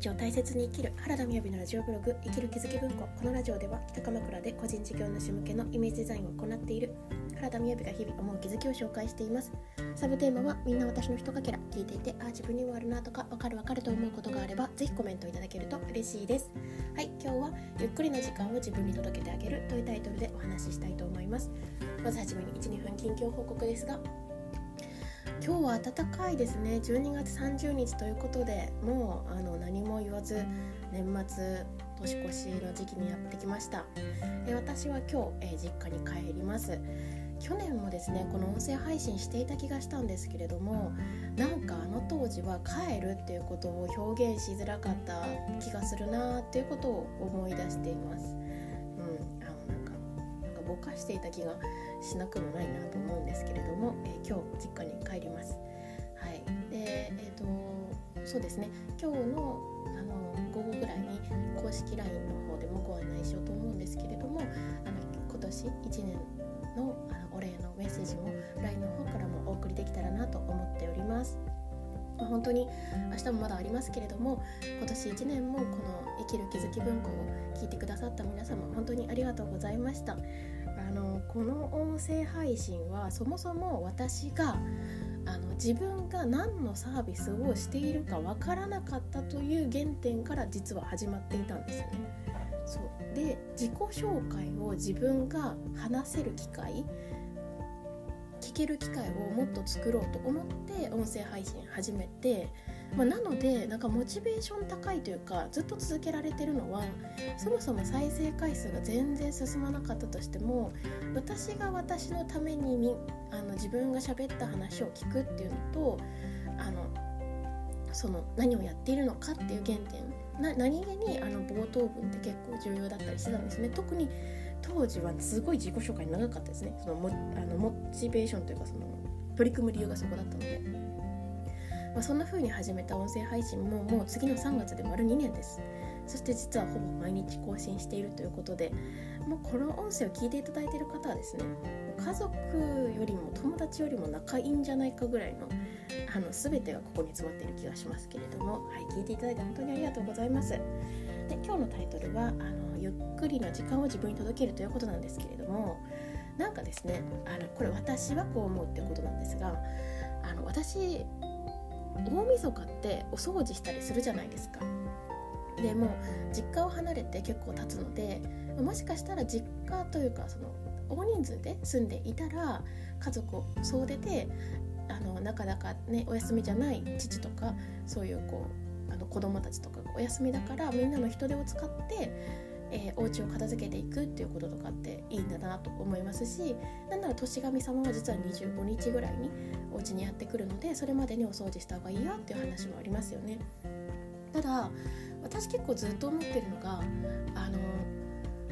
日を大切に生きる原田みやびのラジオブログ生きる気づき文庫。このラジオでは北鎌倉で個人事業主向けのイメージデザインを行っている原田みやびが日々思う気づきを紹介しています。サブテーマはみんな私のひとかけら聞いていてああ自分にもあるなとかわかるわかると思うことがあればぜひコメントいただけると嬉しいです。はい今日はゆっくりな時間を自分に届けてあげるというタイトルでお話ししたいと思います。まずはじめに12分近況報告ですが今日は暖かいですね。12月30日ということでもうあの何も言わず年末年越しの時期にやってきました。で私は今日、え実家に帰ります。去年もですねこの音声配信していた気がしたんですけれどもなんかあの当時は帰るっていうことを表現しづらかった気がするなっていうことを思い出しています。うん。ぼかしていた気がしなくもないなと思うんですけれども、えー、今日実家に帰ります。はい、でえっ、ー、とそうですね今日のあの午後ぐらいに公式 LINE の方でもご案内しようと思うんですけれどもあの今年1年のあのお礼のメッセージも LINE の方からもお送りできたらなと思っております。まあ、本当に明日もまだありますけれども今年1年もこの「生きる気づき文庫」を聞いてくださった皆様本当にありがとうございました。あのこの音声配信はそもそも私があの自分が何のサービスをしているかわからなかったという原点から実は始まっていたんですよね。そうで自己紹介を自分が話せる機会聞ける機会をもっと作ろうと思って音声配信始めてまあ、なのでなんかモチベーション高いというかずっと続けられてるのはそもそも再生回数が全然進まなかったとしても私が私のためにあの自分が喋った話を聞くっていうのとあのその何をやっているのかっていう原点な何気にあの冒頭文って結構重要だったりしてたんですね特に当時はすごい自己紹介長かったですねそのモあのモチベーションというかその取り組む理由がそこだったので。まあ、そんな風に始めた音声配信ももう次の3月で丸2年ですそして実はほぼ毎日更新しているということでもうこの音声を聞いていただいている方はですね家族よりも友達よりも仲いいんじゃないかぐらいのあの全てがここに詰まっている気がしますけれども、はい、聞いていただいて本当にありがとうございます。で今日のタイトルはあの「ゆっくりの時間を自分に届ける」ということなんですけれどもなんかですねあのこれ私はこう思うってことなんですがあの私大晦日ってお掃除したりするじゃないですか。でも実家を離れて結構経つのでもしかしたら実家というかその大人数で住んでいたら家族を総出であのなかなかねお休みじゃない父とかそういうこうあの子供たちとかがお休みだからみんなの人手を使ってえー、お家を片付けていくっていうこととかっていいんだなと思いますしなんなら年神様は実は25日ぐらいにお家にやってくるのでそれまでにお掃除した方がいいよっていう話もありますよね。ただ私結構ずっと思ってるのがあの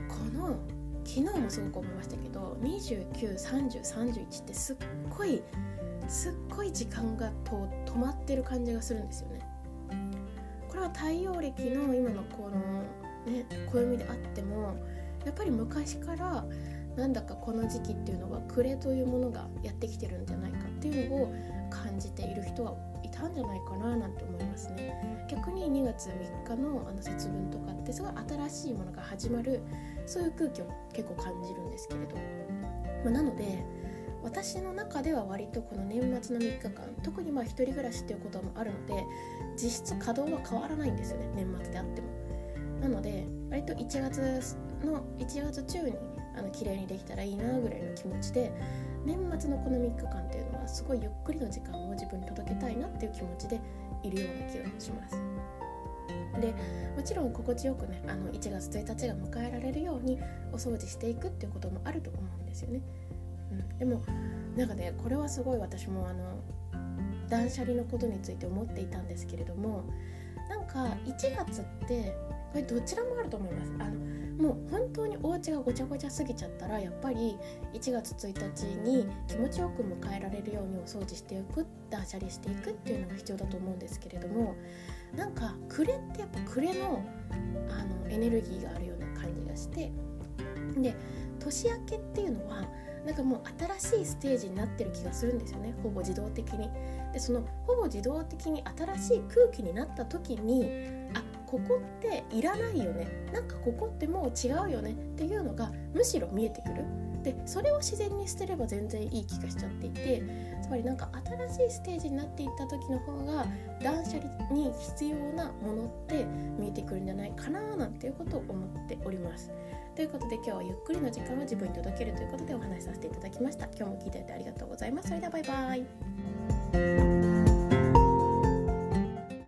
この昨日もすごく思いましたけど293031ってすっごいすっごい時間がと止まってる感じがするんですよね。これは太陽暦の今のこのね暦であってもやっぱり昔からなんだかこの時期っていうのは暮れというものがやってきてるんじゃないかっていうのを感じている人はいたんじゃないかななんて思いますね逆に2月3日のあの節分とかってすごい新しいものが始まるそういう空気を結構感じるんですけれど、まあ、なので私の中では割とこの年末の3日間特にまあ一人暮らしっていうこともあるので実質稼働は変わらないんですよね年末であっても。なので割と1月の1月中にあの綺麗にできたらいいなぐらいの気持ちで年末のこの3日間っていうのはすごいゆっくりの時間を自分に届けたいなっていう気持ちでいるような気がします。でもちろん心地よくねあの1月1日が迎えられるようにお掃除していくっていうこともあると思うんですよね。うん、でもなんかねこれはすごい私もあの断捨離のことについて思っていたんですけれどもなんか1月ってこれどちらもあると思います。あのもう本当にお家がごちゃごちゃすぎちゃったらやっぱり1月1日に気持ちよく迎えられるようにお掃除していく断捨離していくっていうのが必要だと思うんですけれどもなんか暮れってやっぱ暮れのあのエネルギーがあるような感じがしてで年明けっていうのはなんかもう新しいステージになってる気がするんですよね。ほぼ自動的に。でそのほぼ自動的に新しい空気になった時にあここっていらないよね。なんかここってもう違うよね。っていうのがむしろ見えてくる。でそれを自然に捨てれば全然いい気がしちゃっていてつまりなんか新しいステージになっていった時の方が断捨離に必要なものって見えてくるんじゃないかななんていうことを思っております。ということで今日はゆっくりの時間を自分に届けるということでお話しさせていただきました。今日も聞いていてありがとうございます。それではバイバイ。